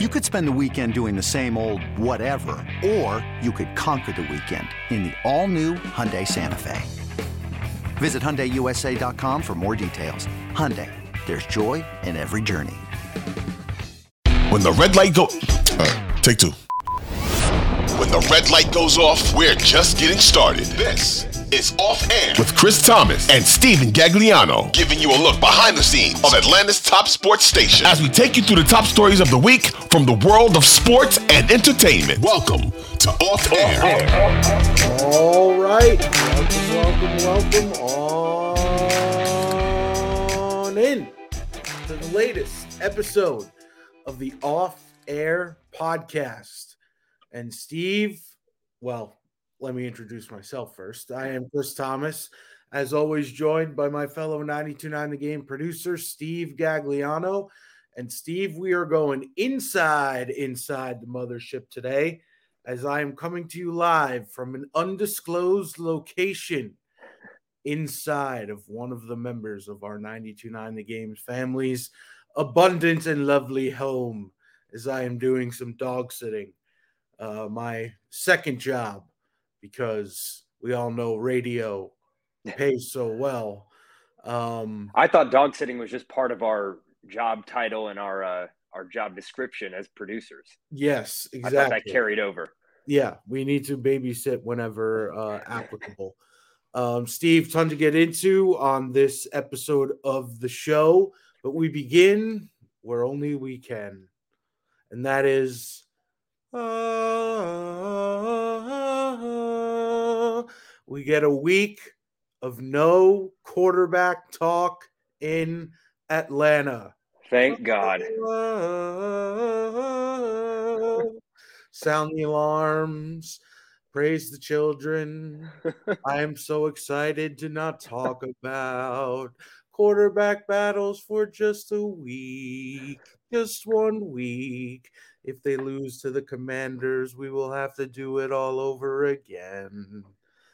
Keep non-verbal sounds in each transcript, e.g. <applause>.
You could spend the weekend doing the same old whatever, or you could conquer the weekend in the all-new Hyundai Santa Fe. Visit HyundaiUSA.com for more details. Hyundai, there's joy in every journey. When the red light go, uh, take two. When the red light goes off, we're just getting started. This is Off Air with Chris Thomas and Steven Gagliano, giving you a look behind the scenes of Atlanta's top sports station as we take you through the top stories of the week from the world of sports and entertainment. Welcome to Off Air. All right. Welcome, welcome, welcome on in to the latest episode of the Off Air podcast. And Steve, well, let me introduce myself first. I am Chris Thomas, as always, joined by my fellow 929 The Game producer, Steve Gagliano. And Steve, we are going inside, inside the mothership today, as I am coming to you live from an undisclosed location inside of one of the members of our 929 The Game's family's abundant and lovely home, as I am doing some dog sitting. Uh, my second job because we all know radio pays so well. Um, I thought dog sitting was just part of our job title and our uh, our job description as producers. Yes, exactly. I thought that carried over. Yeah, we need to babysit whenever uh, <laughs> applicable. Um, Steve, ton to get into on this episode of the show, but we begin where only we can, and that is. Uh, we get a week of no quarterback talk in Atlanta. Thank God. <laughs> Sound the alarms. Praise the children. <laughs> I am so excited to not talk about quarterback battles for just a week, just one week. If they lose to the commanders, we will have to do it all over again.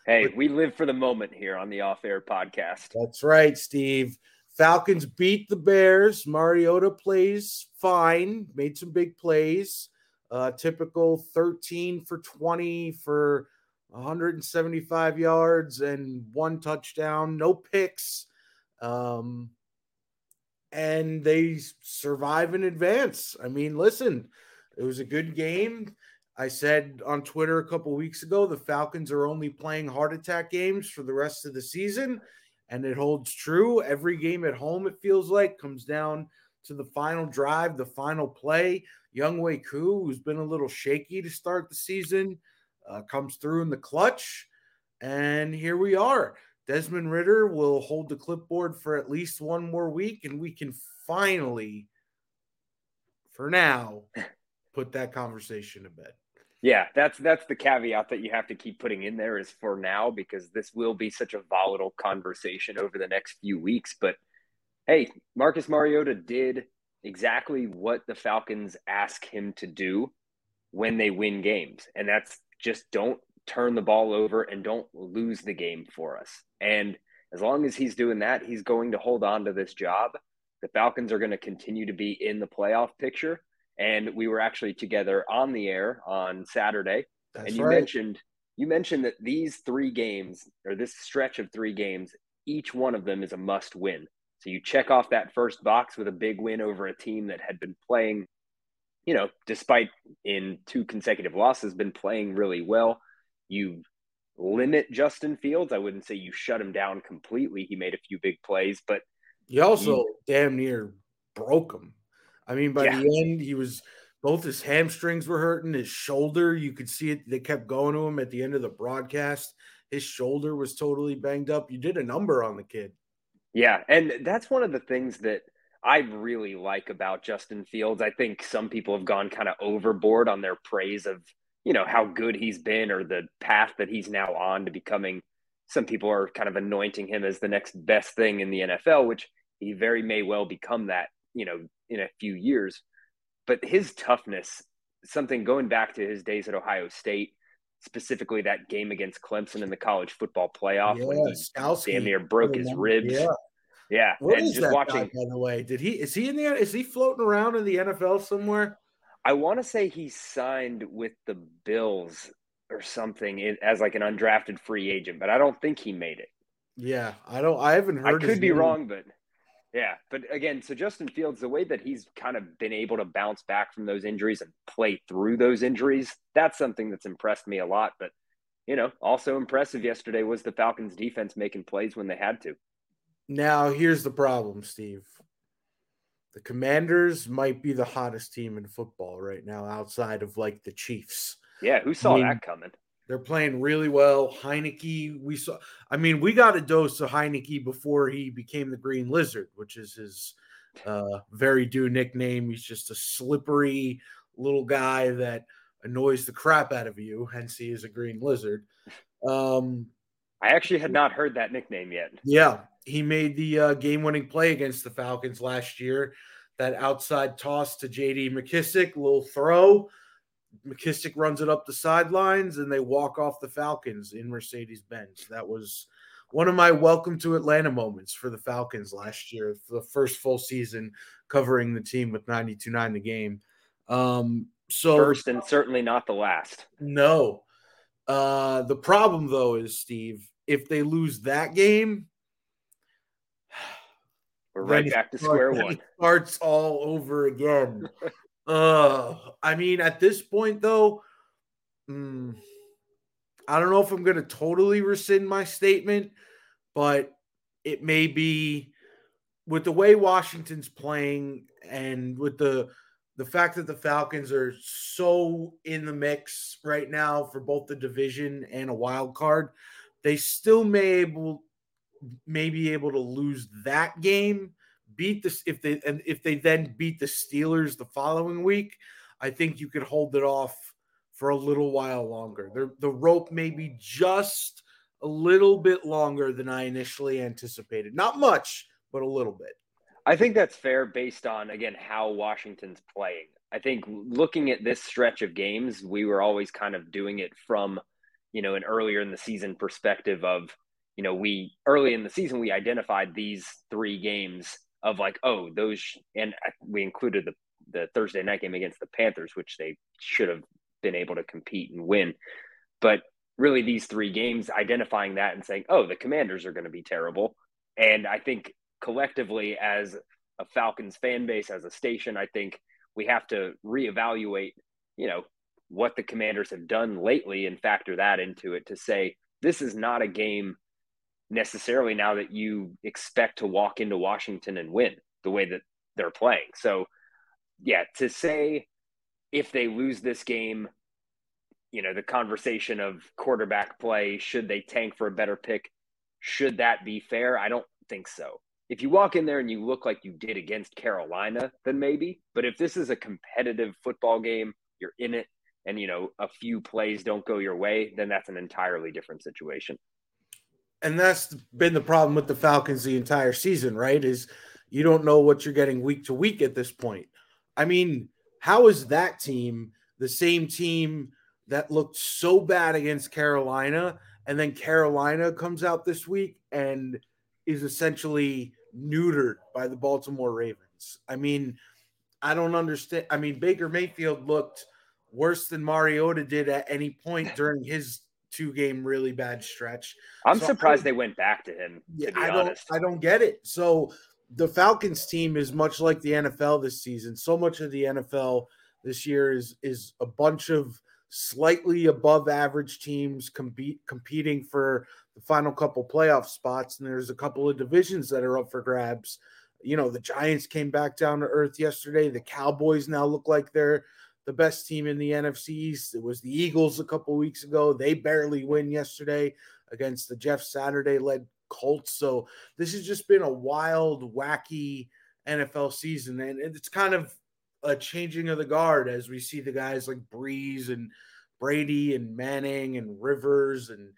Hey, we live for the moment here on the off air podcast. That's right, Steve. Falcons beat the Bears. Mariota plays fine, made some big plays. Uh, typical 13 for 20 for 175 yards and one touchdown, no picks. Um, and they survive in advance. I mean, listen, it was a good game. I said on Twitter a couple weeks ago the Falcons are only playing heart attack games for the rest of the season, and it holds true. Every game at home, it feels like, comes down to the final drive, the final play. Younghoe Koo, who's been a little shaky to start the season, uh, comes through in the clutch, and here we are. Desmond Ridder will hold the clipboard for at least one more week, and we can finally, for now, <laughs> put that conversation to bed. Yeah, that's that's the caveat that you have to keep putting in there is for now because this will be such a volatile conversation over the next few weeks. But hey, Marcus Mariota did exactly what the Falcons ask him to do when they win games, and that's just don't turn the ball over and don't lose the game for us. And as long as he's doing that, he's going to hold on to this job. The Falcons are going to continue to be in the playoff picture and we were actually together on the air on Saturday. That's and you right. mentioned you mentioned that these three games or this stretch of three games, each one of them is a must win. So you check off that first box with a big win over a team that had been playing, you know, despite in two consecutive losses, been playing really well. You limit Justin Fields. I wouldn't say you shut him down completely. He made a few big plays, but you also you, damn near broke him. I mean, by yeah. the end, he was both his hamstrings were hurting, his shoulder, you could see it. They kept going to him at the end of the broadcast. His shoulder was totally banged up. You did a number on the kid. Yeah. And that's one of the things that I really like about Justin Fields. I think some people have gone kind of overboard on their praise of, you know, how good he's been or the path that he's now on to becoming. Some people are kind of anointing him as the next best thing in the NFL, which he very may well become that you know, in a few years. But his toughness, something going back to his days at Ohio State, specifically that game against Clemson in the college football playoff yeah, when he Skalski. damn near broke his ribs. Yeah. Yeah. What and just watching guy, by the way? Did he is he in the is he floating around in the NFL somewhere? I want to say he signed with the Bills or something as like an undrafted free agent, but I don't think he made it. Yeah, I don't. I haven't heard. I could be name. wrong, but yeah. But again, so Justin Fields, the way that he's kind of been able to bounce back from those injuries and play through those injuries, that's something that's impressed me a lot. But you know, also impressive yesterday was the Falcons' defense making plays when they had to. Now, here's the problem, Steve. The Commanders might be the hottest team in football right now, outside of like the Chiefs. Yeah, who saw I mean, that coming? They're playing really well. Heinicke, we saw. I mean, we got a dose of Heinicke before he became the Green Lizard, which is his uh, very due nickname. He's just a slippery little guy that annoys the crap out of you. Hence, he is a Green Lizard. Um, I actually had not heard that nickname yet. Yeah, he made the uh, game-winning play against the Falcons last year. That outside toss to J.D. McKissic, little throw. McKissic runs it up the sidelines, and they walk off the Falcons in Mercedes Benz. That was one of my welcome to Atlanta moments for the Falcons last year, for the first full season covering the team with 92-9 the game. Um, so first and certainly not the last. No. Uh, the problem though is Steve, if they lose that game, we're right back to square <laughs> one. starts all over again. Uh, I mean, at this point, though, mm, I don't know if I'm going to totally rescind my statement, but it may be with the way Washington's playing and with the the fact that the Falcons are so in the mix right now for both the division and a wild card, they still may able may be able to lose that game, beat this if they and if they then beat the Steelers the following week, I think you could hold it off for a little while longer. The the rope may be just a little bit longer than I initially anticipated. Not much, but a little bit. I think that's fair based on again how Washington's playing. I think looking at this stretch of games, we were always kind of doing it from, you know, an earlier in the season perspective of you know, we early in the season we identified these three games of like, oh, those, and uh, we included the the Thursday night game against the Panthers, which they should have been able to compete and win. But really, these three games, identifying that and saying, oh, the Commanders are going to be terrible. And I think collectively, as a Falcons fan base, as a station, I think we have to reevaluate, you know, what the Commanders have done lately and factor that into it to say this is not a game necessarily now that you expect to walk into Washington and win the way that they're playing. So, yeah, to say if they lose this game, you know, the conversation of quarterback play, should they tank for a better pick? Should that be fair? I don't think so. If you walk in there and you look like you did against Carolina, then maybe. But if this is a competitive football game, you're in it, and you know a few plays don't go your way, then that's an entirely different situation and that's been the problem with the Falcons the entire season, right? Is you don't know what you're getting week to week at this point. I mean, how is that team the same team that looked so bad against Carolina and then Carolina comes out this week and is essentially neutered by the Baltimore Ravens? I mean, I don't understand. I mean, Baker Mayfield looked worse than Mariota did at any point during his two game really bad stretch. I'm so surprised I, they went back to him. Yeah, to I don't I don't get it. So the Falcons team is much like the NFL this season. So much of the NFL this year is is a bunch of slightly above average teams compete competing for the final couple playoff spots and there's a couple of divisions that are up for grabs. You know, the Giants came back down to earth yesterday. The Cowboys now look like they're the best team in the NFC East. It was the Eagles a couple weeks ago. They barely win yesterday against the Jeff Saturday led Colts. So this has just been a wild, wacky NFL season. And it's kind of a changing of the guard as we see the guys like Brees and Brady and Manning and Rivers and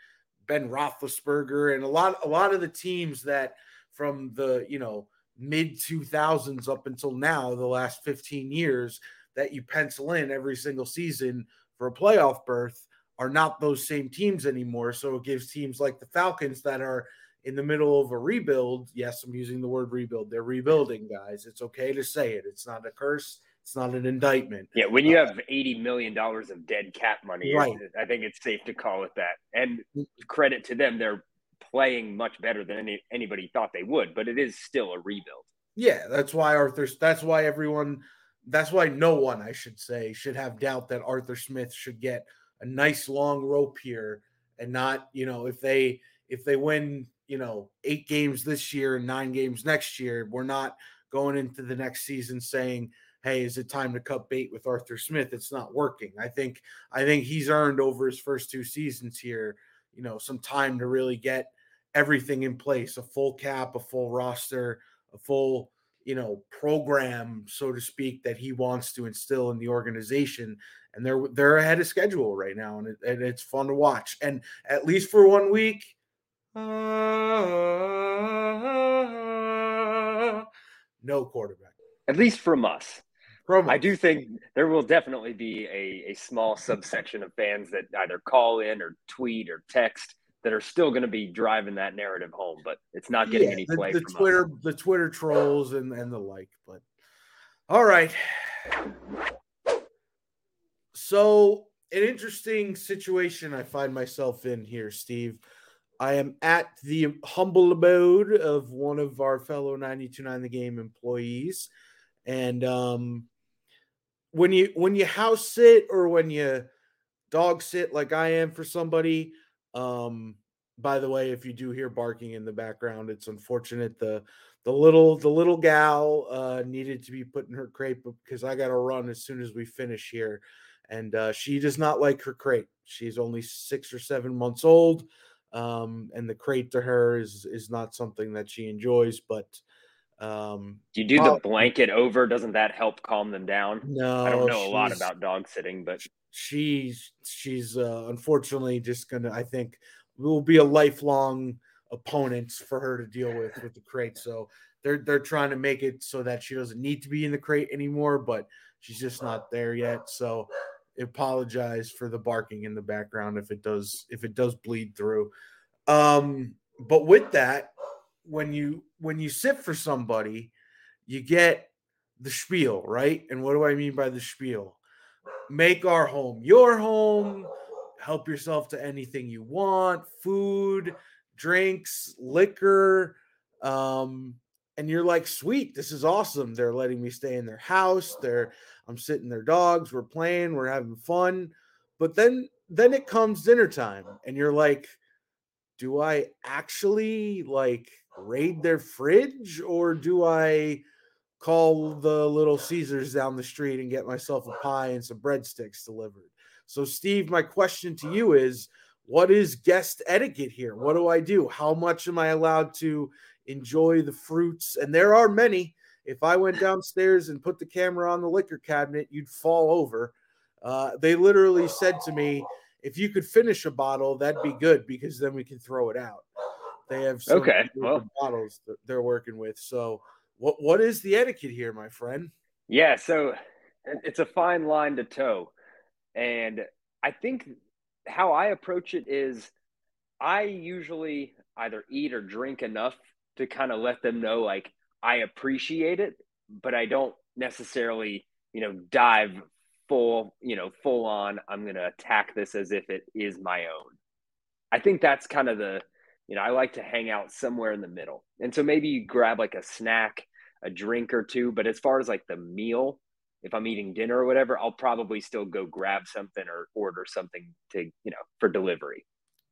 Ben Roethlisberger and a lot, a lot of the teams that from the, you know, mid 2000s up until now, the last 15 years, that you pencil in every single season for a playoff berth are not those same teams anymore. So it gives teams like the Falcons that are in the middle of a rebuild. Yes, I'm using the word rebuild. They're rebuilding, guys. It's okay to say it. It's not a curse. It's not an indictment. Yeah, when you uh, have eighty million dollars of dead cap money, right. I think it's safe to call it that. And credit to them, they're playing much better than any, anybody thought they would. But it is still a rebuild. Yeah, that's why Arthur. That's why everyone. That's why no one, I should say, should have doubt that Arthur Smith should get a nice long rope here and not, you know, if they if they win, you know, eight games this year and nine games next year, we're not going into the next season saying, "Hey, is it time to cut bait with Arthur Smith?" It's not working. I think I think he's earned over his first two seasons here, you know, some time to really get everything in place, a full cap, a full roster, a full you know program so to speak that he wants to instill in the organization and they're they're ahead of schedule right now and, it, and it's fun to watch and at least for one week uh, no quarterback. At least from us. From I do think there will definitely be a, a small subsection of fans that either call in or tweet or text that are still going to be driving that narrative home, but it's not getting yeah, any play. The, the Twitter, us. the Twitter trolls and, and the like. But all right. So an interesting situation I find myself in here, Steve. I am at the humble abode of one of our fellow 929 the game employees. And um, when you when you house sit or when you dog sit like I am for somebody, um, by the way, if you do hear barking in the background, it's unfortunate. The the little the little gal uh, needed to be put in her crate because I got to run as soon as we finish here, and uh, she does not like her crate. She's only six or seven months old um, and the crate to her is is not something that she enjoys. But um, you do the blanket over? Doesn't that help calm them down? No, I don't know a lot about dog sitting, but she's she's uh, unfortunately just gonna. I think will be a lifelong opponent for her to deal with with the crate. So they're they're trying to make it so that she doesn't need to be in the crate anymore, but she's just not there yet. So apologize for the barking in the background if it does if it does bleed through. Um, but with that, when you when you sit for somebody, you get the spiel, right? And what do I mean by the spiel? Make our home your home. Help yourself to anything you want, food, drinks, liquor. Um, and you're like, sweet, this is awesome. They're letting me stay in their house. They're I'm sitting their dogs, we're playing, we're having fun. But then then it comes dinner time and you're like, do I actually like raid their fridge or do I call the little Caesars down the street and get myself a pie and some breadsticks delivered? So, Steve, my question to you is what is guest etiquette here? What do I do? How much am I allowed to enjoy the fruits? And there are many. If I went downstairs and put the camera on the liquor cabinet, you'd fall over. Uh, they literally said to me, if you could finish a bottle, that'd be good because then we can throw it out. They have some okay well. bottles that they're working with. So, what what is the etiquette here, my friend? Yeah, so it's a fine line to toe, and I think how I approach it is, I usually either eat or drink enough to kind of let them know like I appreciate it, but I don't necessarily, you know, dive full, you know, full on. I'm going to attack this as if it is my own. I think that's kind of the, you know, I like to hang out somewhere in the middle. And so maybe you grab like a snack, a drink or two. But as far as like the meal, if I'm eating dinner or whatever, I'll probably still go grab something or order something to, you know, for delivery.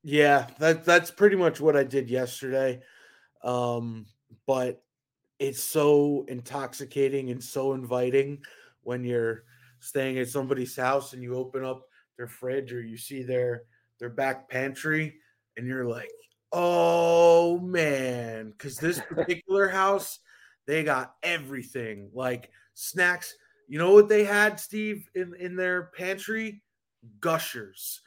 Yeah, that that's pretty much what I did yesterday. Um, but it's so intoxicating and so inviting when you're staying at somebody's house and you open up their fridge or you see their their back pantry and you're like oh man because this <laughs> particular house they got everything like snacks you know what they had steve in in their pantry gushers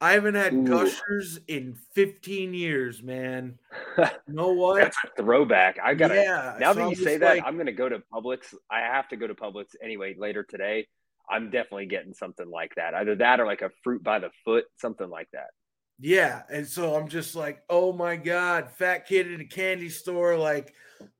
I haven't had Ooh. gushers in 15 years, man. <laughs> You know what? That's a throwback. I gotta yeah, now so that you say that, like, I'm gonna go to Publix. I have to go to Publix anyway later today. I'm definitely getting something like that. Either that or like a fruit by the foot, something like that. Yeah. And so I'm just like, oh my God, fat kid in a candy store. Like,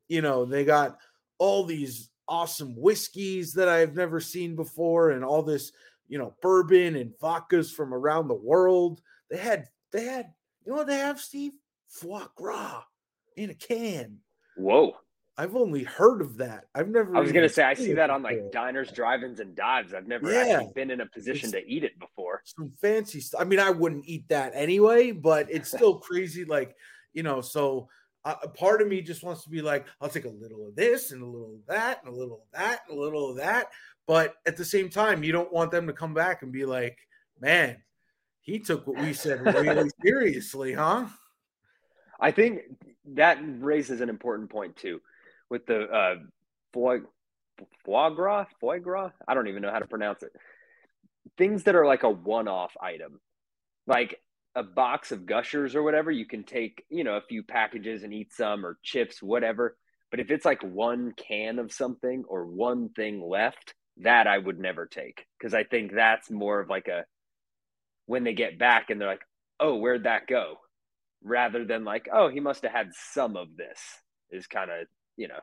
you know, they got all these awesome whiskeys that I've never seen before, and all this, you know, bourbon and vodkas from around the world. They had, they had, you know what they have, Steve? Foie gras in a can. Whoa. I've only heard of that. I've never. I was gonna say I see that on like diners, drive-ins, and dives. I've never Yeah. actually been in a position to eat it before. some fancy stuff. I mean, I wouldn't eat that anyway, but it's still <laughs> crazy. Like, you know, so uh, a part of me just wants to be like, I'll take a little of this and a little of that and a little of that and a little of that. But at the same time, you don't want them to come back and be like, man, he took what we said really <laughs> seriously, huh? I think that raises an important point too, with the uh, foie, foie gras, foie gras. I don't even know how to pronounce it. Things that are like a one-off item, like a box of gushers or whatever. You can take, you know, a few packages and eat some, or chips, whatever. But if it's like one can of something or one thing left, that I would never take because I think that's more of like a when they get back and they're like, "Oh, where'd that go?" rather than like, oh, he must have had some of this is kind of, you know,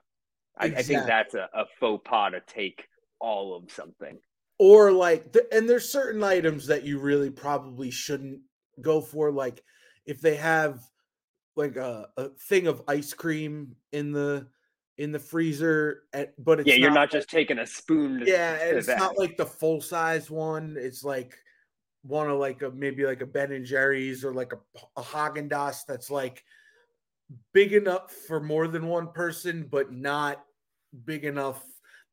I, I think that's a, a faux pas to take all of something. Or like, th- and there's certain items that you really probably shouldn't go for. Like, if they have like a, a thing of ice cream in the in the freezer, at, but it's yeah, you're not just taking a spoon. To, yeah, to it's that. not like the full size one. It's like one of like a maybe like a Ben and Jerry's or like a, a Haagen Dazs that's like big enough for more than one person, but not big enough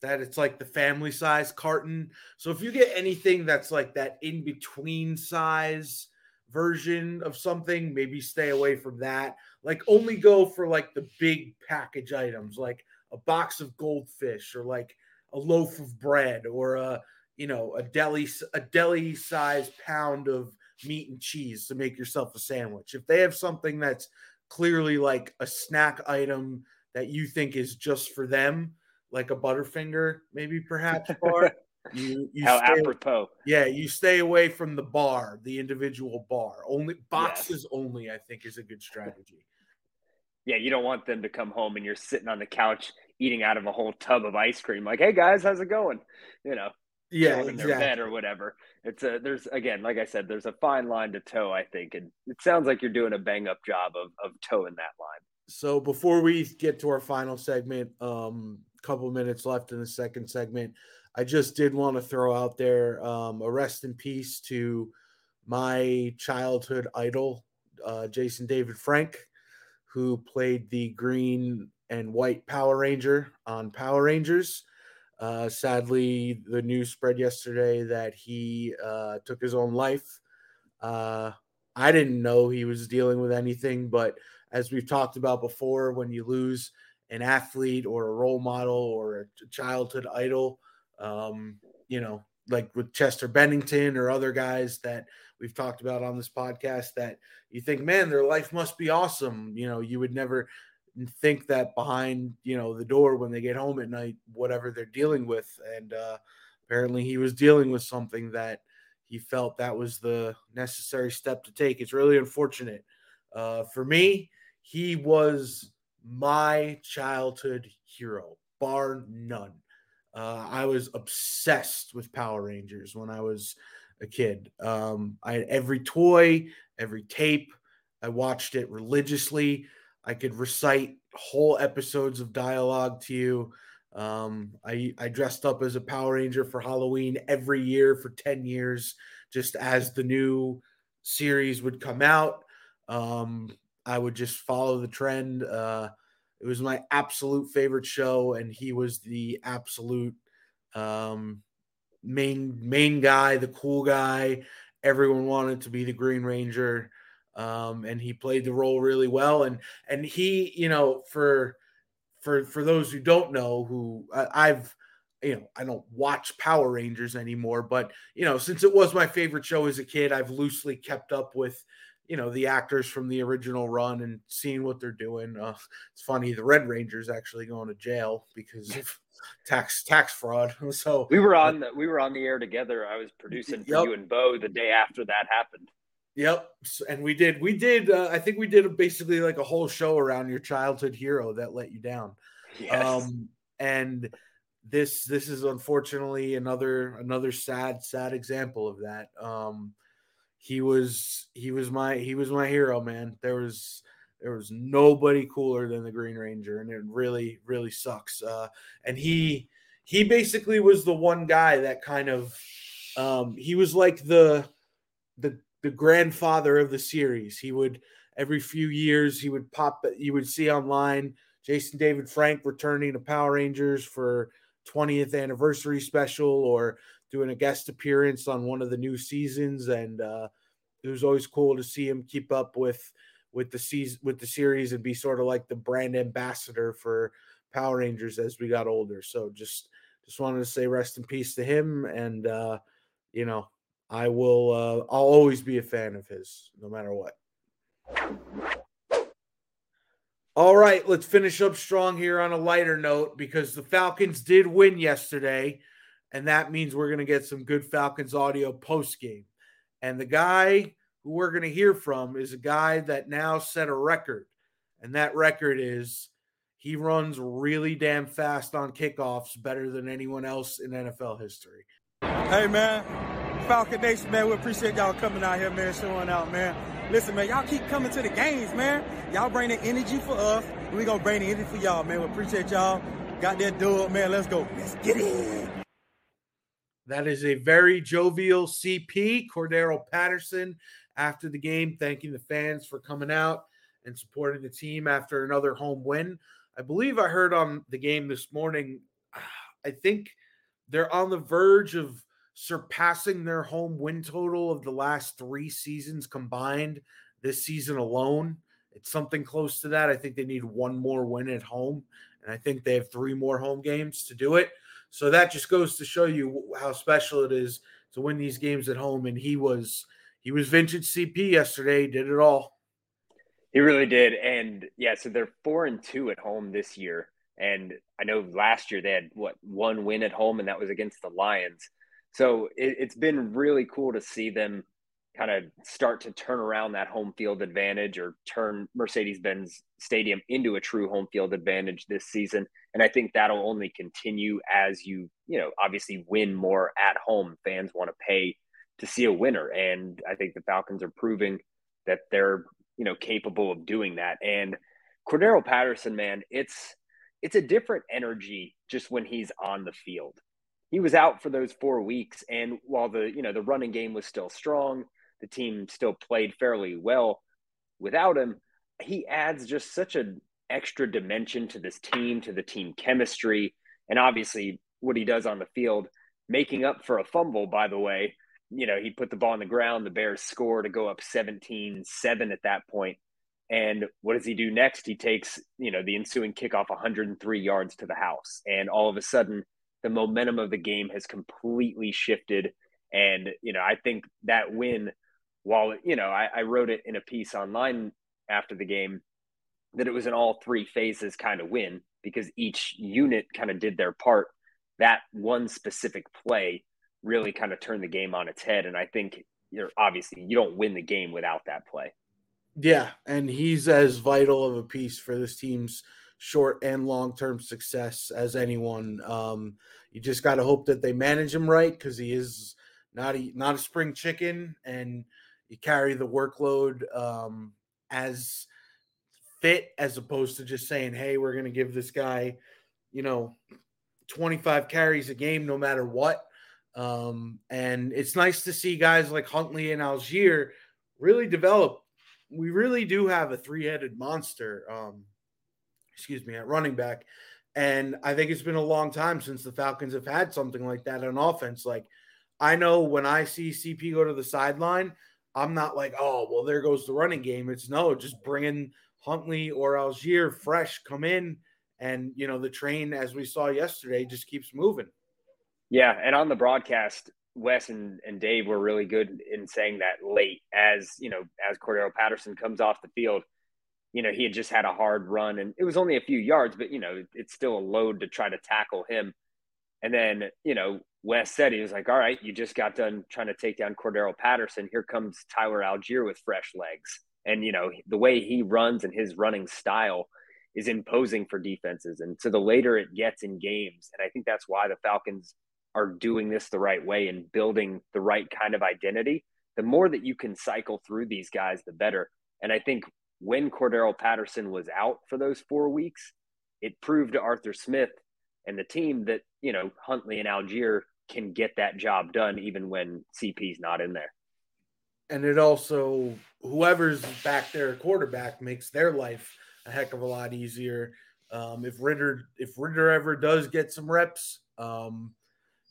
that it's like the family size carton. So if you get anything that's like that in between size version of something, maybe stay away from that. Like only go for like the big package items, like a box of goldfish or like a loaf of bread or a you know a deli a deli size pound of meat and cheese to make yourself a sandwich. If they have something that's clearly like a snack item that you think is just for them, like a Butterfinger, maybe perhaps <laughs> bar. You you How stay, apropos. yeah, you stay away from the bar, the individual bar. Only boxes only, I think, is a good strategy. Yeah, you don't want them to come home and you're sitting on the couch eating out of a whole tub of ice cream. Like, hey guys, how's it going? You know, Yeah, in their bed exactly. or whatever. It's a there's again, like I said, there's a fine line to toe. I think, and it sounds like you're doing a bang up job of of toeing that line. So before we get to our final segment, um, couple minutes left in the second segment. I just did want to throw out there um, a rest in peace to my childhood idol, uh, Jason David Frank, who played the green and white Power Ranger on Power Rangers. Uh, sadly, the news spread yesterday that he uh, took his own life. Uh, I didn't know he was dealing with anything, but as we've talked about before, when you lose an athlete or a role model or a childhood idol, um, you know, like with Chester Bennington or other guys that we've talked about on this podcast, that you think, man, their life must be awesome. You know, you would never think that behind, you know, the door when they get home at night, whatever they're dealing with. And uh, apparently he was dealing with something that he felt that was the necessary step to take. It's really unfortunate. Uh, for me, he was my childhood hero, bar none. Uh, I was obsessed with Power Rangers when I was a kid. Um, I had every toy, every tape. I watched it religiously. I could recite whole episodes of dialogue to you. Um, I, I dressed up as a Power Ranger for Halloween every year for 10 years, just as the new series would come out. Um, I would just follow the trend. Uh, it was my absolute favorite show, and he was the absolute um, main main guy, the cool guy. Everyone wanted to be the Green Ranger, um, and he played the role really well. And and he, you know, for for for those who don't know, who I, I've you know, I don't watch Power Rangers anymore, but you know, since it was my favorite show as a kid, I've loosely kept up with you know the actors from the original run and seeing what they're doing. Uh, it's funny, the Red Ranger's actually going to jail because of <laughs> tax tax fraud. <laughs> So We were on the we were on the air together. I was producing for Yep. you and Bo the day after that happened. Yep, and we did. We did. Uh, I think we did basically like a whole show around your childhood hero that let you down. Yes. Um, and this this is unfortunately another another sad sad example of that. Um, he was he was my he was my hero, man. There was there was nobody cooler than the Green Ranger, and it really really sucks. Uh, and he he basically was the one guy that kind of um, he was like the the the grandfather of the series. He would every few years he would pop you would see online Jason David Frank returning to Power Rangers for 20th anniversary special or doing a guest appearance on one of the new seasons and uh, it was always cool to see him keep up with with the season with the series and be sort of like the brand ambassador for Power Rangers as we got older. So just just wanted to say rest in peace to him and uh you know I will uh I'll always be a fan of his no matter what. All right, let's finish up strong here on a lighter note because the Falcons did win yesterday, and that means we're going to get some good Falcons audio post game. And the guy who we're going to hear from is a guy that now set a record, and that record is he runs really damn fast on kickoffs, better than anyone else in NFL history. Hey man, Falcon Nation, man, we appreciate y'all coming out here, man, showing out, man. Listen, man, y'all keep coming to the games, man. Y'all bring the energy for us, we gonna bring the energy for y'all, man. We appreciate y'all. Got that dude, man. Let's go. Let's get it. That is a very jovial CP, Cordarrelle Patterson, after the game, thanking the fans for coming out and supporting the team after another home win. I believe I heard on the game this morning, <sighs> I think they're on the verge of surpassing their home win total of the last three seasons combined this season alone. It's something close to that. I think they need one more win at home, and I think they have three more home games to do it. So that just goes to show you how special it is to win these games at home. And he was he was vintage CP yesterday. Did it all. He really did, and yeah. So they're four and two at home this year, and I know last year they had what one win at home, and that was against the Lions. So it, it's been really cool to see them kind of start to turn around that home field advantage or turn Mercedes Benz Stadium into a true home field advantage this season. And I think that'll only continue as you, you know, obviously win more at home. Fans want to pay to see a winner. And I think the Falcons are proving that they're, you know, capable of doing that. And Cordarrelle Patterson, man, it's it's a different energy just when he's on the field he was out for those four weeks. And while the, you know, the running game was still strong, the team still played fairly well without him. He adds just such an extra dimension to this team, to the team chemistry, and obviously what he does on the field, making up for a fumble, by the way. You know, he put the ball on the ground, the Bears score to go up 17 7 at that point. And what does he do next? He takes, you know, the ensuing kickoff 103 yards to the house. And all of a sudden, the momentum of the game has completely shifted. And, you know, I think that win, while, you know, I, I wrote it in a piece online after the game that it was an all three phases kind of win because each unit kind of did their part. That one specific play really kind of turned the game on its head. And I think you're obviously you don't win the game without that play. Yeah, and he's as vital of a piece for this team's short and long term success as anyone. Um, you just got to hope that they manage him right because he is not a not a spring chicken, and you carry the workload um, as fit as opposed to just saying, "Hey, we're going to give this guy, you know, 25 carries a game no matter what." Um, and it's nice to see guys like Huntley and Allgeier really develop. We really do have a three-headed monster. Um, excuse me, at running back. And I think it's been a long time since the Falcons have had something like that on offense. Like, I know when I see CP go to the sideline, I'm not like, oh, well, there goes the running game. It's no, just bringing Huntley or Allgeier fresh, come in, and you know the train, as we saw yesterday, just keeps moving. Yeah, and on the broadcast, Wes and, and Dave were really good in saying that late, as you know, as Cordarrelle Patterson comes off the field you know, he had just had a hard run and it was only a few yards, but, you know, it's still a load to try to tackle him. And then, you know, Wes said, he was like, all right, you just got done trying to take down Cordarrelle Patterson. Here comes Tyler Allgeier with fresh legs. And, you know, the way he runs and his running style, is imposing for defenses. And so the later it gets in games, and I think that's why the Falcons are doing this the right way and building the right kind of identity. The more that you can cycle through these guys, the better. And I think when Cordarrelle Patterson was out for those four weeks, it proved to Arthur Smith and the team that, you know, Huntley and Allgeier can get that job done even when CP's not in there. And it also, whoever's back there quarterback makes their life a heck of a lot easier. Um, if Ridder, if Ridder ever does get some reps, um,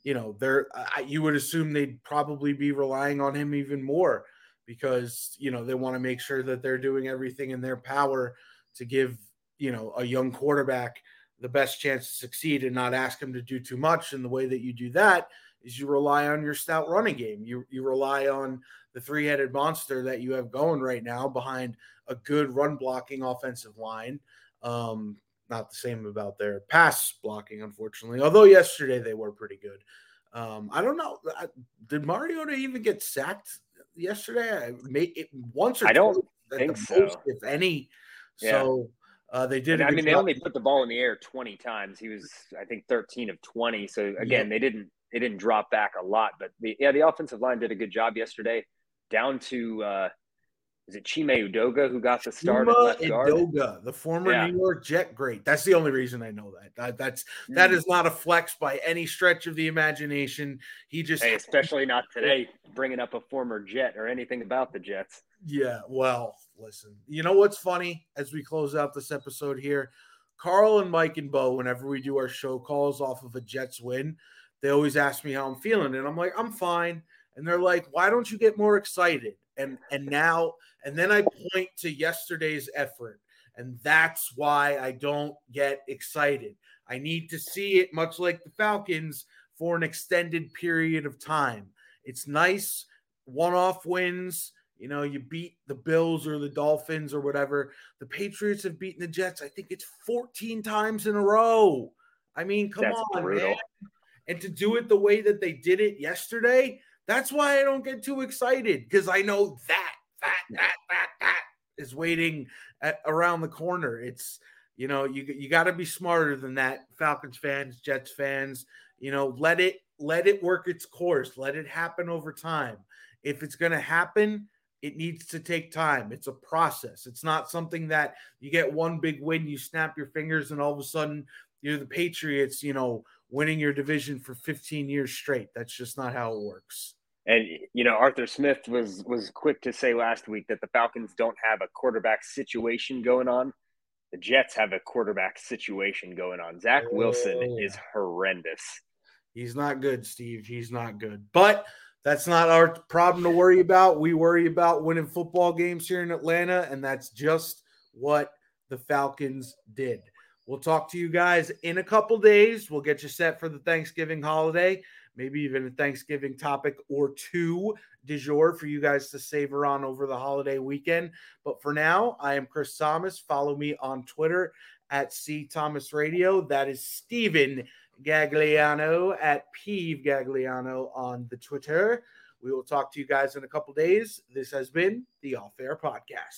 you know, there you would assume they'd probably be relying on him even more because you know they want to make sure that they're doing everything in their power to give you know a young quarterback the best chance to succeed and not ask him to do too much. And the way that you do that is you rely on your stout running game. You you rely on the three-headed monster that you have going right now behind a good run blocking offensive line. Um, not the same about their pass blocking, unfortunately. Although yesterday they were pretty good. Um, I don't know. Did Mariota even get sacked yesterday? I made it once or I don't think so. Most, if any. Yeah. So uh, they did. I mean, they only put the ball in the air twenty times. He was, I think, thirteen of twenty. So again, they didn't they didn't drop back a lot. But the, yeah, the offensive line did a good job yesterday. Down to uh, is it Chime Udoga who got the start Chuma at left guard? Edoga, the former yeah. New York Jet great. That's the only reason I know that. that that's mm. that is not a flex by any stretch of the imagination. He just hey, especially not today, bringing up a former Jet or anything about the Jets. Yeah, well, listen. You know what's funny as we close out this episode here? Carl and Mike and Bo, whenever we do our show calls off of a Jets win, they always ask me how I'm feeling, and I'm like, I'm fine. And they're like, why don't you get more excited? And and now and then I point to yesterday's effort and that's why I don't get excited. I need to see it much like the Falcons for an extended period of time. It's nice one-off wins, you know, you beat the Bills or the Dolphins or whatever. The Patriots have beaten the Jets I think it's 14 times in a row. I mean, come that's on, brutal. man. And to do it the way that they did it yesterday, that's why I don't get too excited because I know that, that, that, that, that is waiting at, around the corner. It's, you know, you, you got to be smarter than that, Falcons fans, Jets fans. You know, let it let it work its course. Let it happen over time. If it's going to happen, it needs to take time. It's a process. It's not something that you get one big win, you snap your fingers, and all of a sudden you're the Patriots, you know, winning your division for 15 years straight. That's just not how it works. And you know, Arthur Smith was was quick to say last week that the Falcons don't have a quarterback situation going on. The Jets have a quarterback situation going on. Zach Wilson oh. is horrendous. He's not good, Steve. He's not good. But that's not our problem to worry about. We worry about winning football games here in Atlanta, and that's just what the Falcons did. We'll talk to you guys in a couple days. We'll get you set for the Thanksgiving holiday, maybe even a Thanksgiving topic or two du jour for you guys to savor on over the holiday weekend. But for now, I am Chris Thomas. Follow me on Twitter at C Thomas Radio. That is Steven Gagliano at Peeve Gagliano on the Twitter. We will talk to you guys in a couple days. This has been the Off Air Podcast.